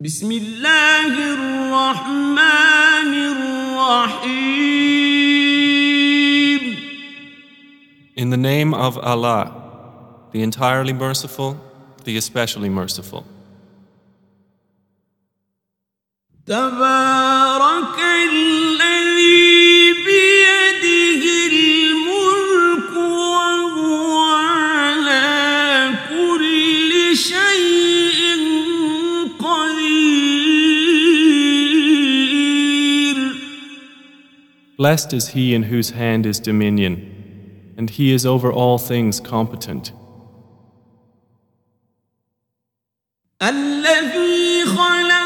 بسم الله الرحمن الرحيم In the name of Allah, the entirely merciful, the especially merciful. تبارك الذي Blessed is he in whose hand is dominion, and he is over all things competent. الذي خلق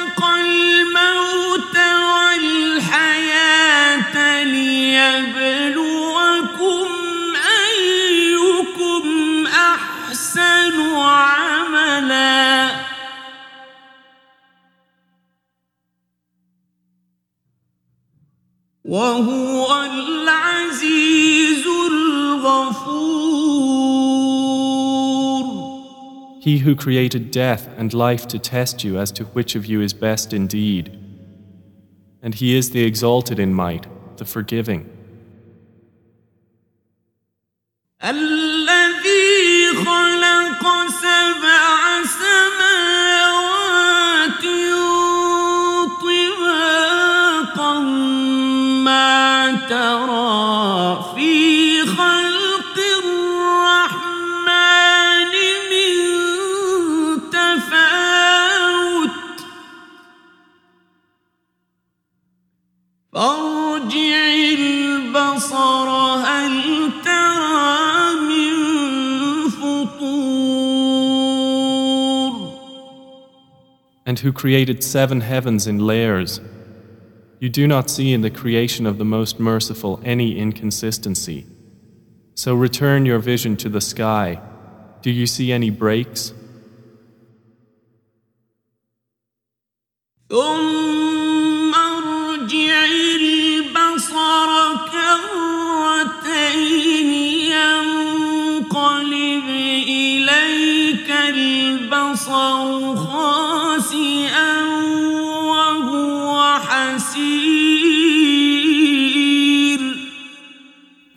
وهو العزيز الغفور He who created death and life to test you as to which of you is best indeed. And he is the exalted in might, the forgiving. الذي خلق سبع سماوات who created seven heavens in layers. You do not see in the creation of the Most Merciful any inconsistency. So return your vision to the sky. Do you see any breaks?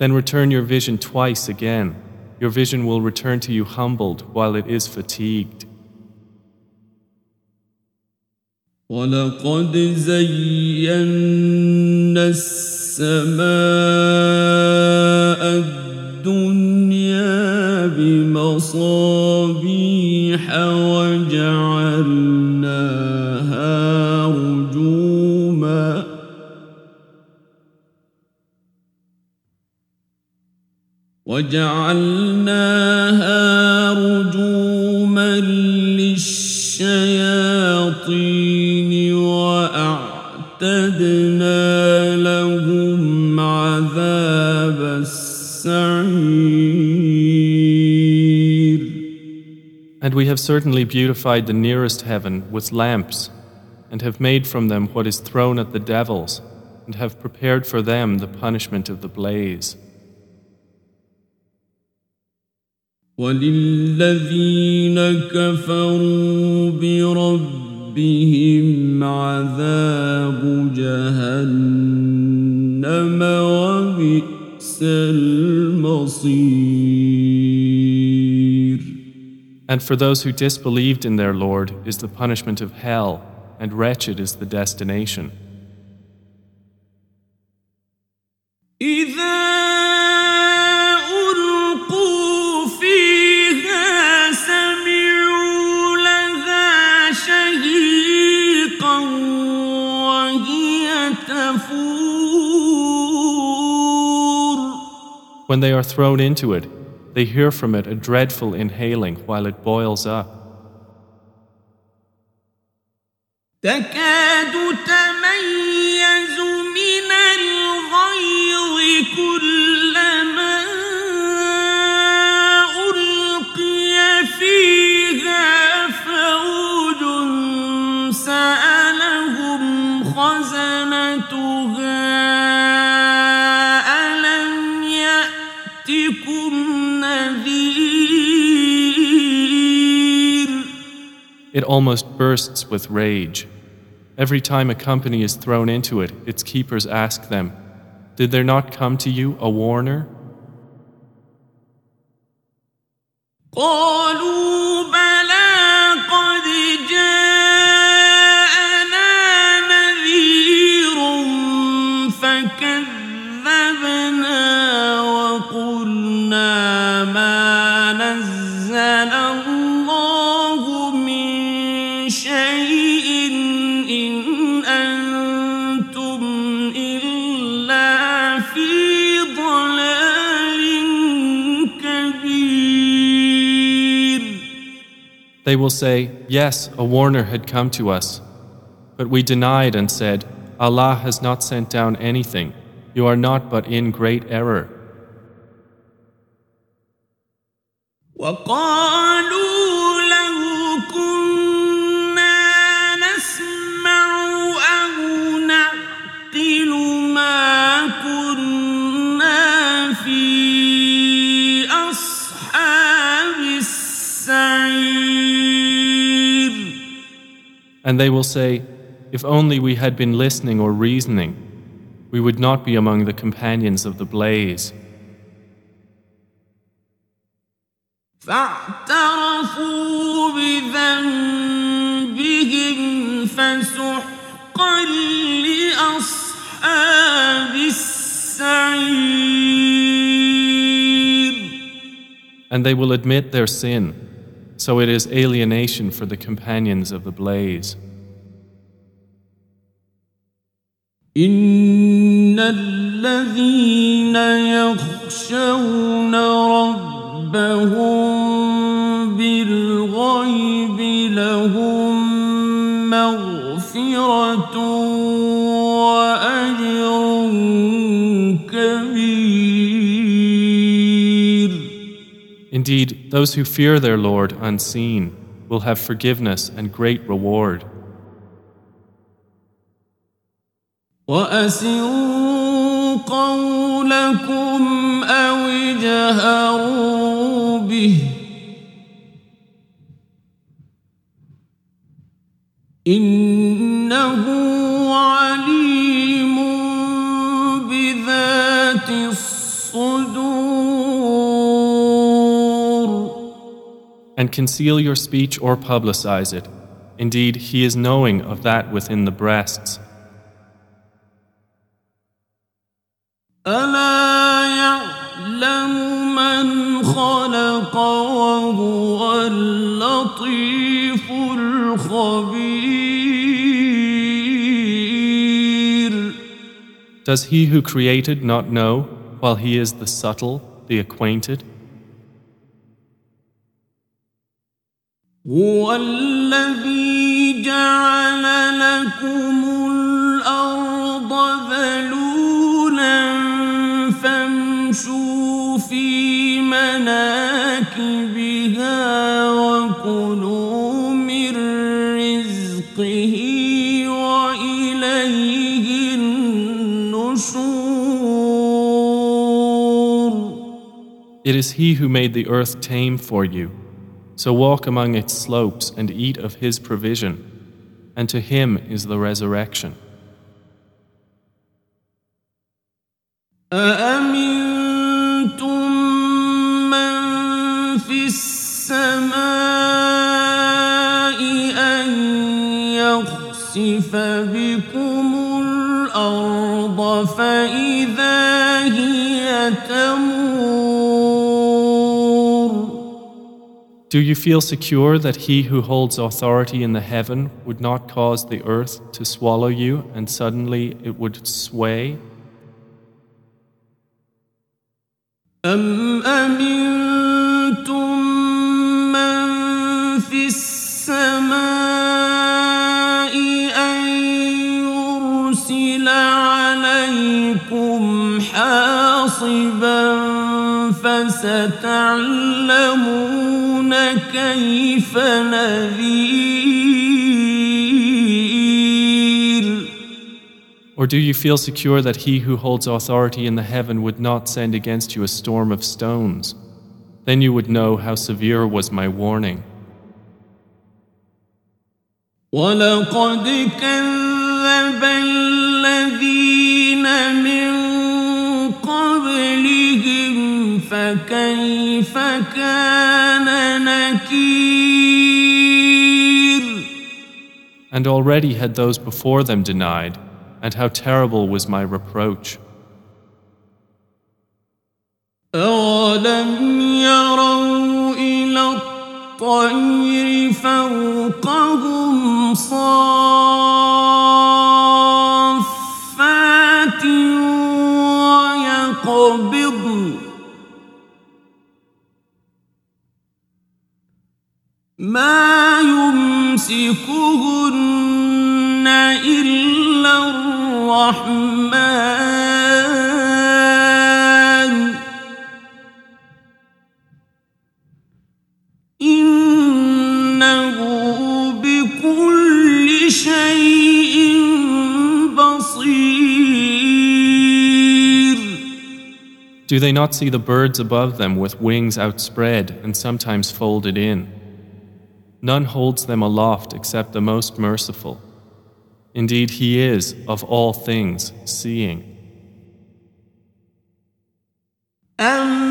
Then return your vision twice again. Your vision will return to you humbled while it is fatigued. ولقد زينا السماء الدنيا بمصابيح وجعلناها رجوما للشياطين واعتدنا لهم عذاب السعير And we have certainly beautified the nearest heaven with lamps, and have made from them what is thrown at the devils, and have prepared for them the punishment of the blaze. وللذين كفروا بربهم عذاب جهنم وبئس المصير And for those who disbelieved in their Lord is the punishment of hell, and wretched is the destination. إذا When they are thrown into it, they hear from it a dreadful inhaling while it boils up. It It almost bursts with rage. Every time a company is thrown into it, its keepers ask them, Did there not come to you a warner? قالوا بلى قد جاءنا They will say, Yes, a warner had come to us. But we denied and said, Allah has not sent down anything. You are not but in great error. And they will say, If only we had been listening or reasoning, we would not be among the companions of the blaze. فاعترفوا بذنبهم فسحقا لأصحاب السعير And they will admit their sin, so it is alienation for the companions of the blaze. إن الذين يخشون ربهم بالغيب لهم مغفرة Indeed, those who fear their Lord unseen will have forgiveness and great reward. وأسروا قولكم أو اجهروا به إنه and conceal your speech or publicize it. Indeed, He is knowing of that within the breasts. Does he who created not know, while he is the subtle, the acquainted? هو الذي جعل لكم الأرض ذلولا فامشوا في مناكبها وكلوا من رزقه وإليه النشور It is He who made the earth tame for you. So walk among its slopes and eat of His provision, and to Him is the resurrection. أأمنتم من في السماء أن يخسف بكم الأرض فإذا هي تمور Do you feel secure that He who holds authority in the heaven would not cause the earth to swallow you and suddenly it would sway? أم أمنتم من في السماء أن يرسل عليكم حاصبا فستعلمون كيف نذير Or do you feel secure that He who holds authority in the heaven would not send against you a storm of stones? Then you would know how severe was my warning. ولقد كذب الذين من فكيف كان نكير And already had those before them denied, and how terrible was my reproach. أولم يروا إلى الطير فوقهم صافات ويقبضن ما يمسكهن إلا الرحمن إنه بكل شيء بصير Do they not see the birds above them with wings outspread and sometimes folded in? None holds them aloft except the Most Merciful. Indeed, He is, of all things, seeing. Um.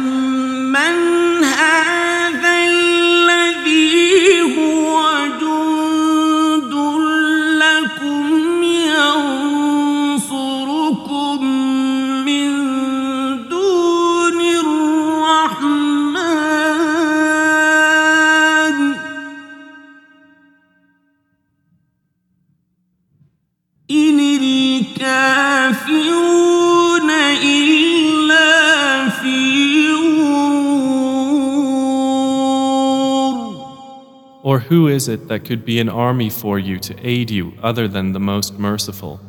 Or who is it that could be an army for you to aid you other than the most merciful?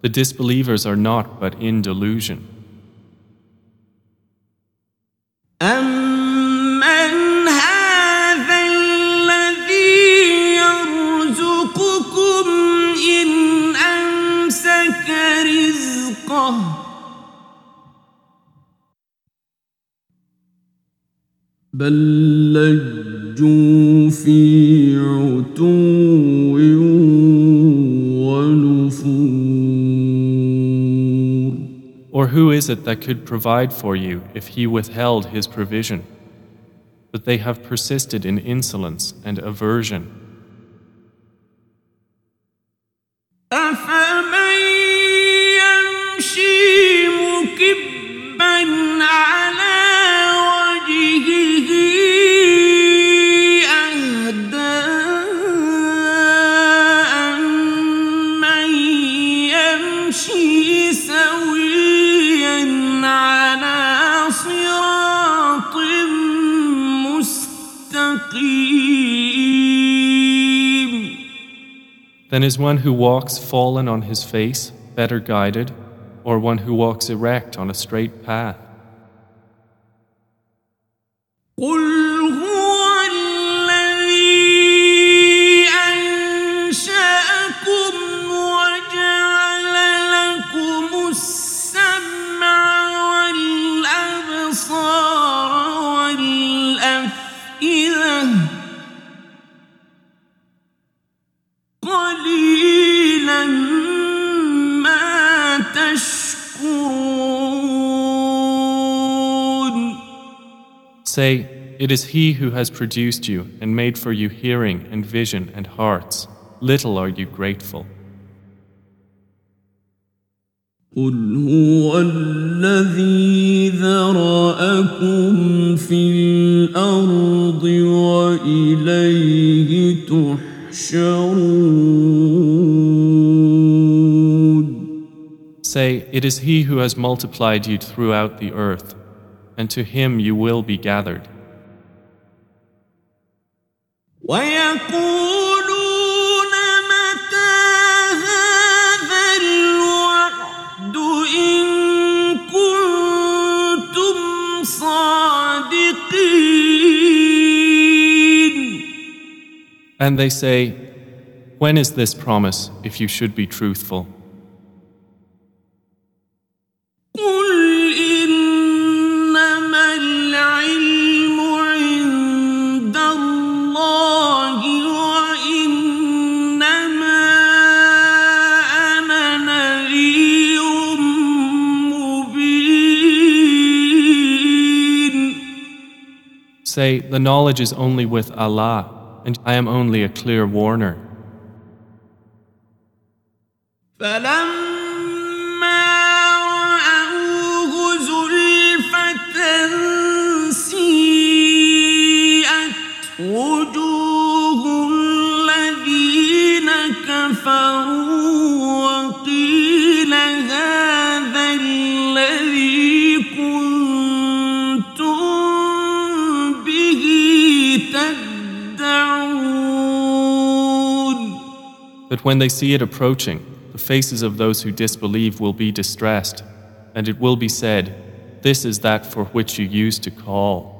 The disbelievers are not but in delusion. بل لجوا في عتو ونفور Or who is it that could provide for you if he withheld his provision? But they have persisted in insolence and aversion. Then is one who walks fallen on his face better guided, or one who walks erect on a straight path? Say, It is He who has produced you and made for you hearing and vision and hearts. Little are you grateful. قل هو الذي ذرأكم في الأرض وإليه تحشرون Say, It is He who has multiplied you throughout the earth, and to him you will be gathered. And they say, When is this promise if you should be truthful? Say, the knowledge is only with Allah, and I am only a clear warner. That when they see it approaching, the faces of those who disbelieve will be distressed, and it will be said, This is that for which you used to call.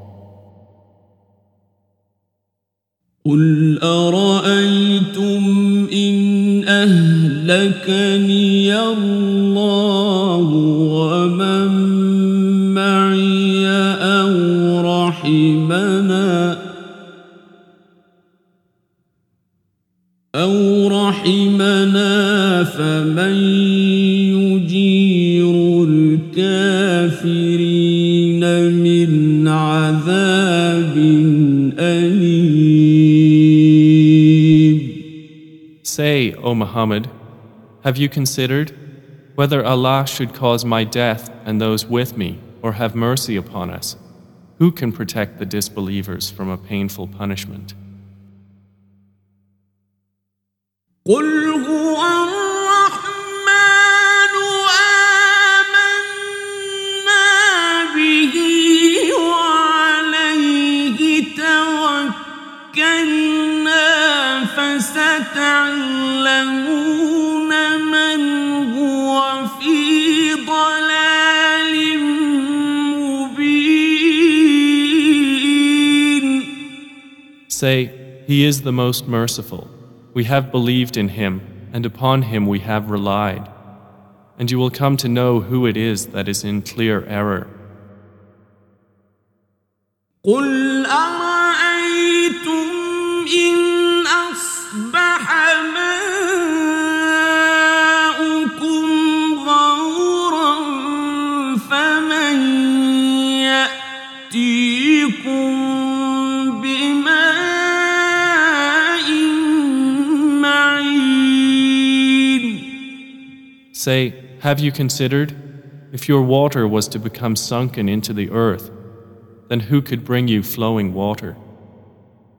قل أرأيتم إن أهلكني الله رحمنا فمن يجير الكافرين من عذاب أليم Say, O Muhammad, have you considered whether Allah should cause my death and those with me, or have mercy upon us? Who can protect the disbelievers from a painful punishment? قل هو الرحمن آمنا به وعليه توكلنا فستعلمون من هو في ضلال مبين Say, He is the most merciful. We have believed in Him, and upon Him we have relied. And you will come to know who it is that is in clear error. قل أرأيتم Say, Have you considered? If your water was to become sunken into the earth, then who could bring you flowing water?